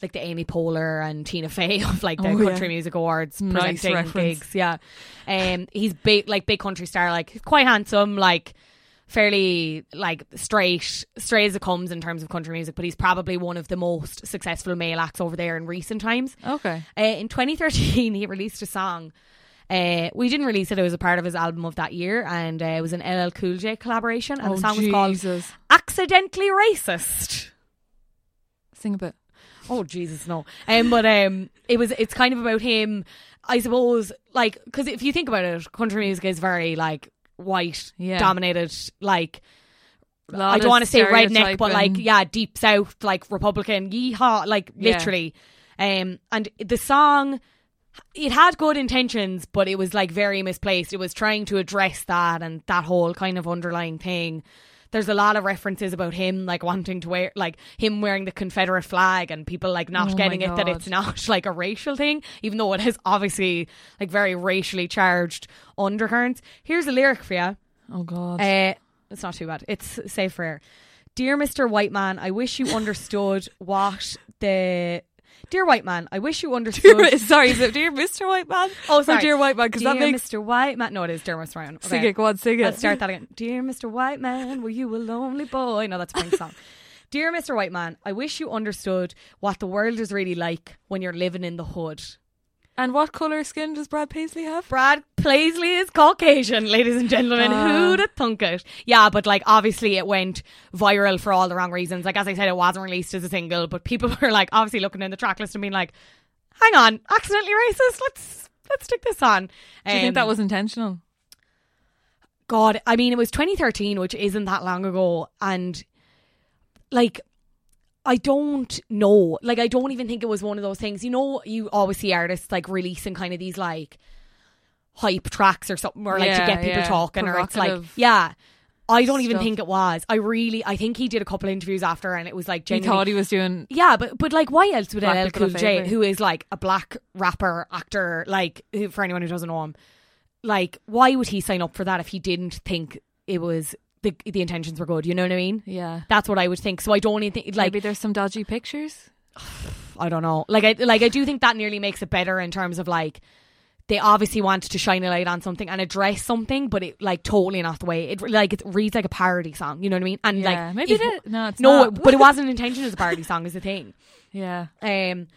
like the Amy Poehler and Tina Fey of like the Oh, yeah. Country Music Awards Nice presenting reference. gigs. Yeah, um, he's big like big country star, like quite handsome, like fairly like straight straight as it comes in terms of country music but he's probably one of the most successful male acts over there in recent times okay. uh, in 2013, he released a song. Uh, we didn't release it; it was a part of his album of that year, and uh, it was an LL Cool J collaboration. And oh the song was called "Accidentally Racist." Sing a bit. Oh Jesus, no! Um, but um, it was. It's kind of about him, I suppose. Like, because if you think about it, country music is very like white Yeah. dominated. Like, I don't want to say redneck, but like yeah, deep south, like Republican, yeehaw, like Yeah. literally. Um, and the song, it had good intentions, but it was like very misplaced. It was trying to address that and that whole kind of underlying thing. There's a lot of references about him like wanting to wear like him wearing the Confederate flag and people like not Oh getting it that it's not like a racial thing, even though it is obviously like very racially charged undercurrents. Here's a lyric for you. Oh God. Uh, it's not too bad. It's safe for air. Dear Mr. White Man, I wish you understood what the. Dear White Man, I wish you understood. Dear, sorry, is it Dear Mr. White Man? oh, Or sorry. Dear White Man? Because that Dear makes Mr. White Man. No, it is Dear Mr. White Man. Okay. sing it. Go on, sing it. Let's start that again. Dear Mr. White Man, were you a lonely boy? No, that's a Pink song. Dear Mr. White Man, I wish you understood what the world is really like when you're living in the hood. And what colour skin does Brad Paisley have? Brad Paisley is Caucasian, ladies and gentlemen. Ah. Who'd have thunk it? Yeah, but like obviously it went viral for all the wrong reasons. Like as I said, it wasn't released as a single, but people were like obviously looking in the track list and being like, hang on, accidentally racist. Let's let's stick this on. Do you think that Um, was intentional? God, I mean, it was 2013, which isn't that long ago, and like. I don't know. Like, I don't even think it was one of those things. You know, you always see artists like releasing kind of these like hype tracks or something, or like to get people yeah. talking, or it's like, yeah. I don't even stuff. think it was. I really, I think he did a couple interviews after, and it was like He genuinely. thought he was doing. Yeah, but but like, why else would LL Cool J, who is like a black rapper, actor, like who- for anyone who doesn't know him, like why would he sign up for that if he didn't think it was the the intentions were good? You know what I mean? Yeah. That's what I would think. So I don't even think like Maybe there's some dodgy pictures. I don't know. Like I like I do think that nearly makes it better in terms of like they obviously wanted to shine a light on something and address something, but it like totally not the way it like it reads like a parody song. You know what I mean? And Yeah, like maybe it is. No, it's no, not. but it wasn't intention as a parody song. Is the thing. Yeah. Um.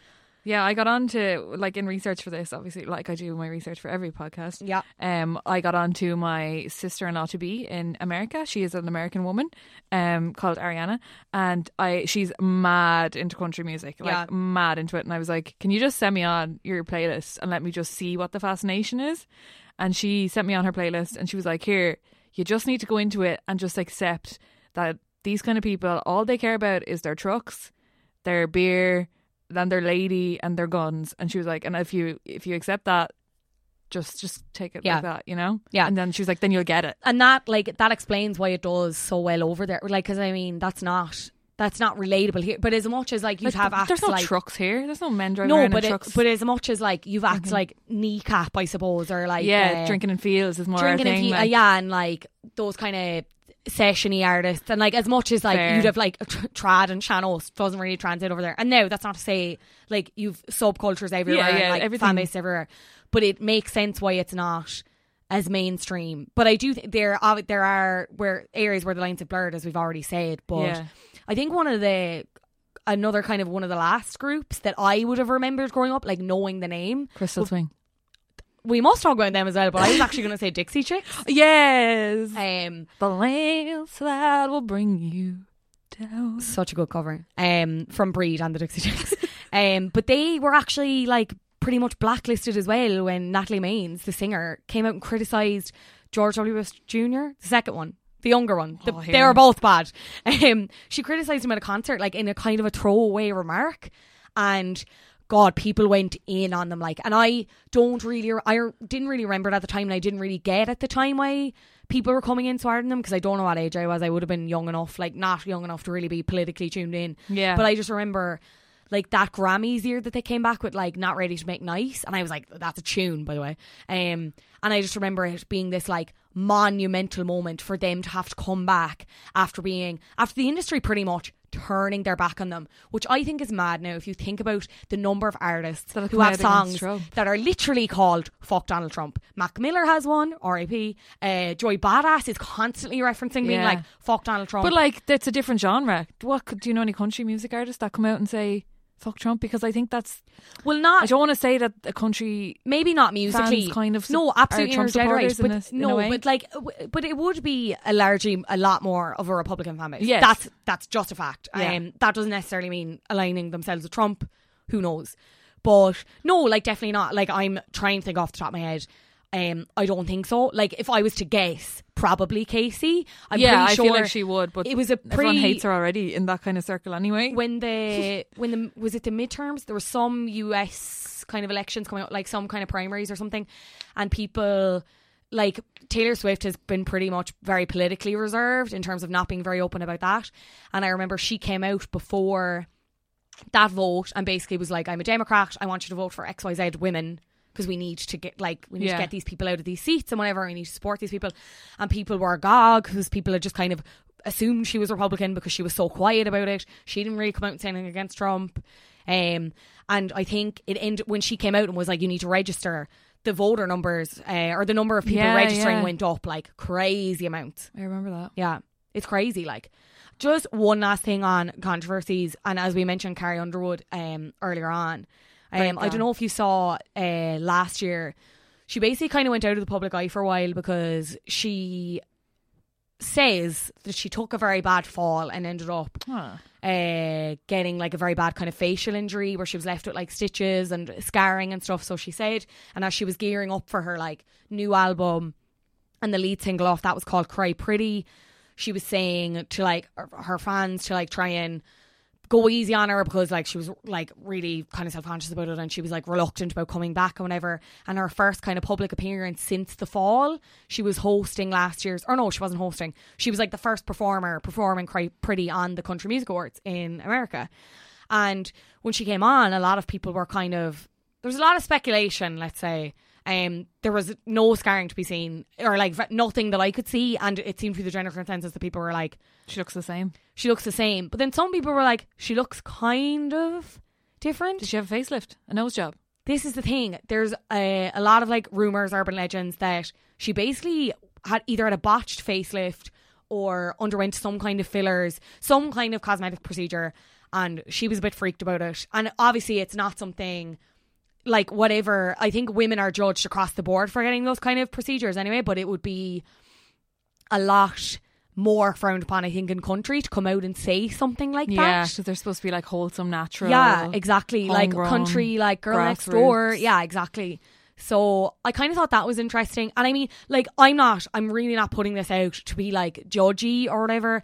Yeah, I got on to like in research for this, obviously, like I do my research for every podcast. Yeah. Um, I got on to my sister in law to be in America. She is an American woman, um, called Ariana, and I she's mad into country music, like Yeah. mad into it. And I was like, Can you just send me on your playlist and let me just see what the fascination is? And she sent me on her playlist and she was like, Here, you just need to go into it and just accept that these kind of people, all they care about is their trucks, their beer, then their lady and their guns. And she was like, and if you if you accept that, just just take it Yeah. like that, you know? Yeah. And then she was like, then you'll get it. and that like that explains why it does so well over there. Like, because I mean, that's not that's not relatable here. But as much as like you have acts there's no like trucks here. There's no men driving no, but in it, trucks. but as much as like you've acts Mhm. like kneecap, I suppose, or like yeah, uh, drinking in fields is more drinking thing. uh, like- yeah, and like those kind of sessiony artists, and like as much as like Fair. you'd have like tr- trad and channels doesn't really translate over there. And no, that's not to say like you've subcultures everywhere, Yeah, yeah, and, like everything. fan base everywhere, but it makes sense why it's not as mainstream. But I do think there are there are where areas where the lines have blurred, as we've already said. But Yeah. I think one of the another kind of one of the last groups that I would have remembered growing up, like knowing the name. Crystal Swing. We must talk about them as well, but I was actually going to say Dixie Chicks. Yes. Um, the landslide will bring you down. such a good cover. Um, from Breed and the Dixie Chicks. um, but they were actually like pretty much blacklisted as well when Natalie Maines, the singer, came out and criticised George W. Bush Jr., the second one. The younger one. The- Oh, they were both bad. Um, she criticised him at a concert, like in a kind of a throwaway remark. And God, people went in on them. Like, and I don't really, I didn't really remember it at the time, and I didn't really get at the time why people were coming in on them because I don't know what age I was. I would have been young enough, like not young enough to really be politically tuned in. Yeah. But I just remember like that Grammys year that they came back with like not ready to make nice and I was like that's a tune by the way um and I just remember it being this like monumental moment for them to have to come back after being after the industry pretty much turning their back on them which I think is mad now if you think about the number of artists who have songs that are literally called fuck Donald Trump. Mac Miller has one R.I.P uh, Joey Bada$$ is constantly referencing being like fuck Donald Trump. But like, that's a different genre. What do you know any country music artists that come out and say "fuck Trump"? Because I think that's. well not I don't want to say that a country. maybe not musically kind of no absolutely Trump right supporters in but this- no but like but it would be a largely a lot more of a republican fan base Yes. that's that's just a fact Yeah. um that doesn't necessarily mean aligning themselves with trump who knows but no like definitely not like i'm trying to think off the top of my head um i don't think so. Like if i was to guess probably Kacey. I'm yeah, pretty I feel like she would, but it was a everyone pre- hates her already in that kind of circle anyway. when the when the was it the midterms? There were some US kind of elections coming out like some kind of primaries or something and people like Taylor Swift has been pretty much very politically reserved in terms of not being very open about that. And I remember she came out before that vote and basically was like I'm a Democrat. I want you to vote for XYZ women because we need to get like we need Yeah. to get these people out of these seats and whatever we need to support these people and people were agog because people had just kind of assumed she was Republican because she was so quiet about it she didn't really come out and say anything against Trump um, and I think it ended when she came out and was like you need to register the voter numbers uh, or the number of people Yeah, registering yeah. went up like crazy amounts I remember that. yeah, it's crazy. Like, just one last thing on controversies, and as we mentioned, Carrie Underwood um earlier on. Um, I don't know if you saw uh last year. She basically kind of went out of the public eye for a while because she says that she took a very bad fall and ended up Huh. uh, getting like a very bad kind of facial injury where she was left with like stitches and scarring and stuff. So she said, and as she was gearing up for her like new album and the lead single off that was called Cry Pretty, she was saying to like her fans to like try and go easy on her because like she was like really kind of self-conscious about it and she was like reluctant about coming back and whatever. And her first kind of public appearance since the fall she was hosting last year's or no she wasn't hosting. She was like the first performer performing pretty on the country music awards in america. And when she came on a lot of people were kind of there was a lot of speculation let's say um, there was no scarring to be seen, or like nothing that I could see, and it seemed to be the general consensus that people were like, She looks the same. she looks the same. But then some people were like, she looks kind of different. Did she have a facelift? A nose job? This is the thing. There's a, a lot of like rumors, urban legends that she basically had either had a botched facelift or underwent some kind of fillers, some kind of cosmetic procedure, and she was a bit freaked about it. And obviously, it's not something like whatever. I think women are judged across the board for getting those kind of procedures anyway, but it would be a lot more frowned upon, I think, in country to come out and say something like Yeah, that. because they're supposed to be like wholesome, natural. Yeah, exactly. Like country, like girl next door. Yeah, exactly. So I kind of thought that was interesting. And I mean, like, I'm not, I'm really not putting this out to be like judgy or whatever.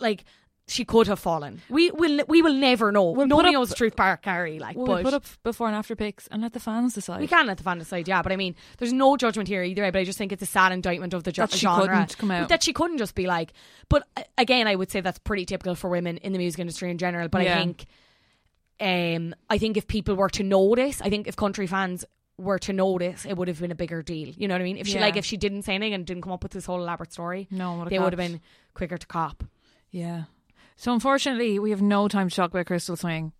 Like, she could have fallen. We will, we will never know. We'll Nobody knows the truth, Carrie. Like, We'll but put up before and after pics and let the fans decide. we can let the fans decide, yeah. But I mean, there's no judgment here either way. But I just think it's a sad indictment of the jo- That she genre couldn't come out. that she couldn't just be like. But uh, again, I would say that's pretty typical for women in the music industry in general. But I think, um, I think if people were to notice, I think if country fans were to notice, it would have been a bigger deal. You know what I mean? If she Yeah. like if she didn't say anything and didn't come up with this whole elaborate story, No they would have been quicker to cop. Yeah. So unfortunately, we have no time to talk about Crystal Swing.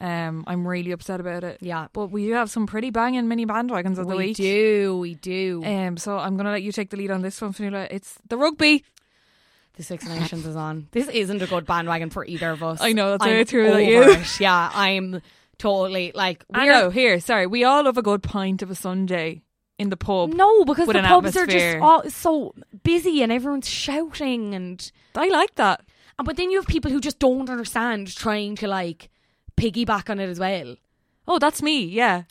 Um, I'm really upset about it. Yeah. But we do have some pretty banging mini bandwagons of the we week. We do, we do. Um, so I'm gonna let you take the lead on this one, Fionnuala. It's the rugby. The Six Nations is on. This isn't a good bandwagon for either of us. I know, that's why I'm I threw it at you. it. Yeah, I'm totally like. I know. Here, sorry. We all love a good pint of a Sunday in the pub. No, because the pubs are just all so busy and everyone's shouting and. I like that. And but then you have people who just don't understand trying to like piggyback on it as well. Oh, that's me. Yeah,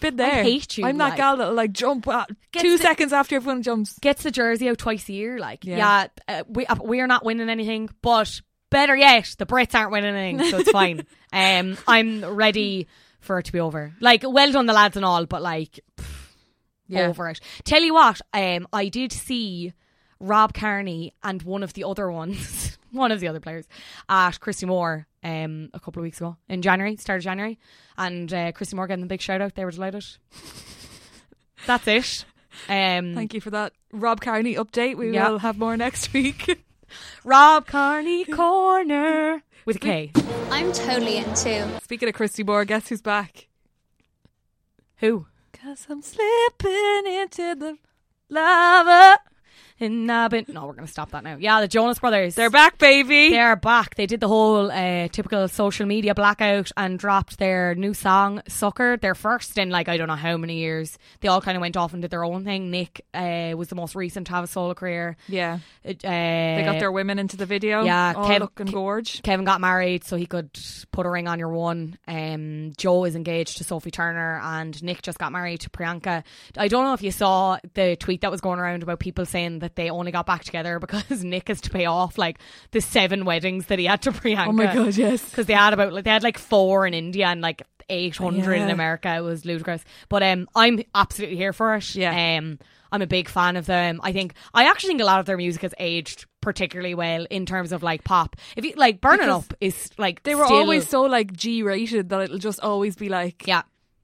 been there. hate you, I'm that like- gal that'll like jump at two the- seconds after everyone jumps. Gets the jersey out twice a year, like Yeah. yeah, uh, we uh, we are not winning anything, but better yet, the Brits aren't winning anything, so it's fine. Um, I'm ready for it to be over. Like, well done the lads and all, but like, pff, Yeah. over it. Tell you what, um, I did see Rob Kearney and one of the other ones, one of the other players at Christy Moore um, a couple of weeks ago in January, start of January, and uh, Christy Moore getting the big shout out. They were delighted. That's it. Um, Thank you for that, Rob Kearney update. We Yeah. will have more next week. Rob Kearney Corner with a K. I'm totally into. Speaking of Christy Moore, guess who's back? Who? Cause I'm slipping into the Lava. And I've. No, we're gonna stop that now. Yeah, the Jonas Brothers. They're back, baby. They're back. They did the whole uh, typical social media blackout and dropped their new song "Sucker." Their first in like I don't know how many years. They all kind of went off and did their own thing. Nick uh, was the most recent to have a solo career. Yeah, Uh, they got their women into the video. yeah, all Kev- looking Ke- gorge. Kevin got married so he could put a ring on your one. Um, Joe is engaged to Sophie Turner, and Nick just got married to Priyanka. I don't know if you saw the tweet that was going around about people saying that they only got back together because Nick has to pay off like the seven weddings that he had to Priyanka. Oh my god, yes. because they had about like they had like four in India and like eight hundred in America. It was ludicrous. But um, I'm absolutely here for it. Yeah. Um, I'm a big fan of them. I think I actually think a lot of their music has aged particularly well in terms of like pop. If you like Burning Because Up is like They were always so like G rated that it'll just always be like yeah.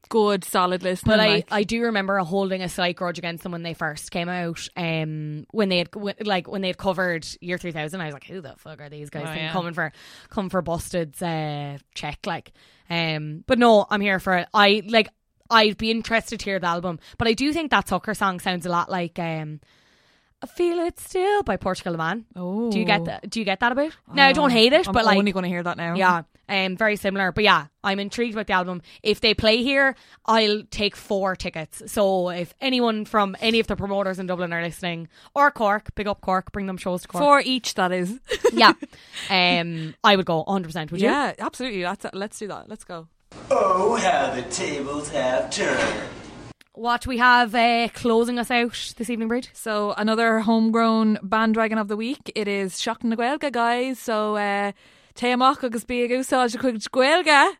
Good, solid listening. But I, like, I do remember holding a slight grudge against them when they first came out. Um, when they had like when they had covered Year Three Thousand, I was like, "Who the fuck are these guys Oh, yeah. coming for come for Busted's uh, check?" Like, um, but no, I'm here for it. I like. I'd be interested to hear the album, but I do think that Sucker song sounds a lot like um, I feel it still by Portugal the Man. Oh, Do you get that? Do you get that about? No, I don't hate it, I'm but like only going to hear that now. yeah, um, very similar. But yeah, I'm intrigued about the album. If they play here, I'll take four tickets. So if anyone from any of the promoters in Dublin are listening, or Cork, big up Cork, bring them shows to Cork. Four each, that is. yeah, um, I would go 100. percent Would you? yeah, absolutely. That's let's do that. Let's go. Oh, how the tables have turned. What do we have uh, closing us out this evening, Bridge? So another homegrown bandwagon of the week. It is Seachtain na Gaeilge, guys. So uh Teamach agus a.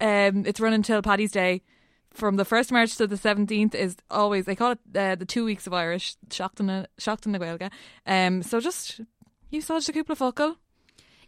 Um it's running till Paddy's Day. From the first March to the seventeenth is always they call it uh, the two weeks of Irish Seachtain na Gaeilge. Um so just úsáid a cúpla focal.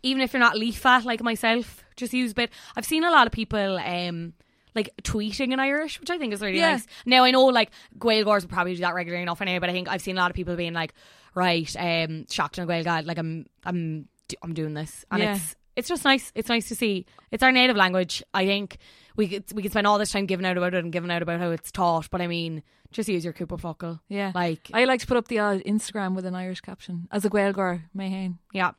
even if you're not líofa like myself, just use a bit. I've seen a lot of people um like tweeting in Irish, which I think is really Yeah. nice. Now I know like Gaeilgeoirs would probably do that regularly enough anyway, but I think I've seen a lot of people being like, right, um, Seachtain na Gaeilge, like I'm I'm I'm doing this, and Yeah. it's it's just nice. It's nice to see. It's our native language. I think we could we could spend all this time giving out about it and giving out about how it's taught, but I mean, just use your cúpla focal. Yeah. Like I like to put up the odd Instagram with an Irish caption as a Gaelgor Mayhain. Yeah.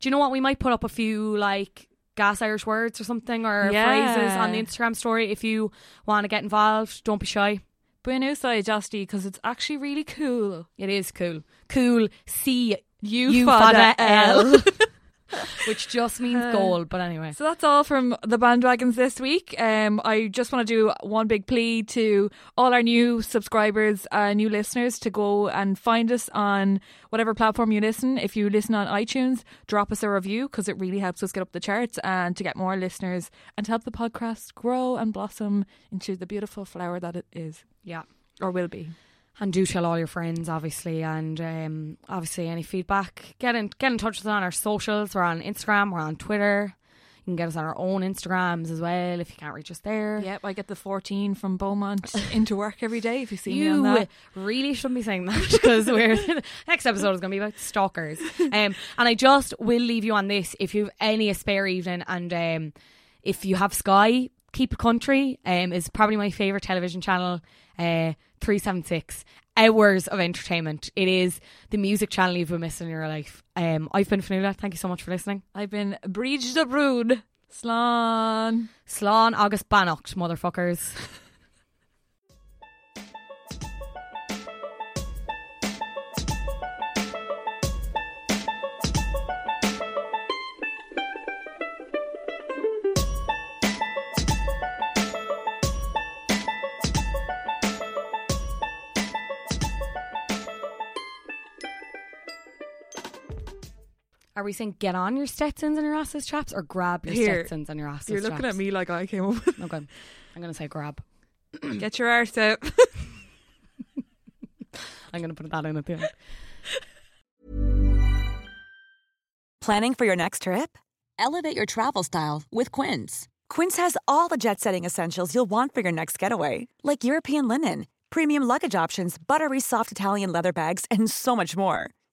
Do you know what? We might put up a few like gas Irish words or something or Yeah. phrases on the Instagram story if you want to get involved. Don't be shy. Buin úsáid Justy because it's actually really cool. It is cool. Cool. C You, U fada fada L. Which just means Uh, gold, but anyway. So that's all from the bandwagons this week. Um, I just want to do one big plea to all our new subscribers, uh, new listeners, to go and find us on whatever platform you listen. If you listen on iTunes, drop us a review because it really helps us get up the charts and to get more listeners and to help the podcast grow and blossom into the beautiful flower that it is Yeah. or will be. And do tell all your friends, obviously, and um, obviously any feedback. Get in get in touch with us on our socials. We're on Instagram, we're on Twitter. You can get us on our own Instagrams as well if you can't reach us there. Yep, I get the 14 from Beaumont into work every day if you see me on that. really shouldn't be saying that because we're next episode is going to be about stalkers. Um, and I just will leave you on this if you have any a spare evening and um, if you have Sky, Keep Country um, is probably my favorite television channel. Uh, three seven six hours of entertainment. It is the music channel you've been missing in your life. Um, I've been Fionnuala. Thank you so much for listening. I've been Breach the Brood. Slán. Slán agus beannacht, motherfuckers. Are we saying get on your Stetsons and your asses chaps or grab your Here, Stetsons and your asses traps? You're looking chaps? at me like I came up with. Okay. I'm going to say grab. Get your arse out. I'm going to put that in at the end. Planning for your next trip? Elevate your travel style with Quince. Quince has all the jet setting essentials you'll want for your next getaway, like European linen, premium luggage options, buttery soft Italian leather bags, and so much more.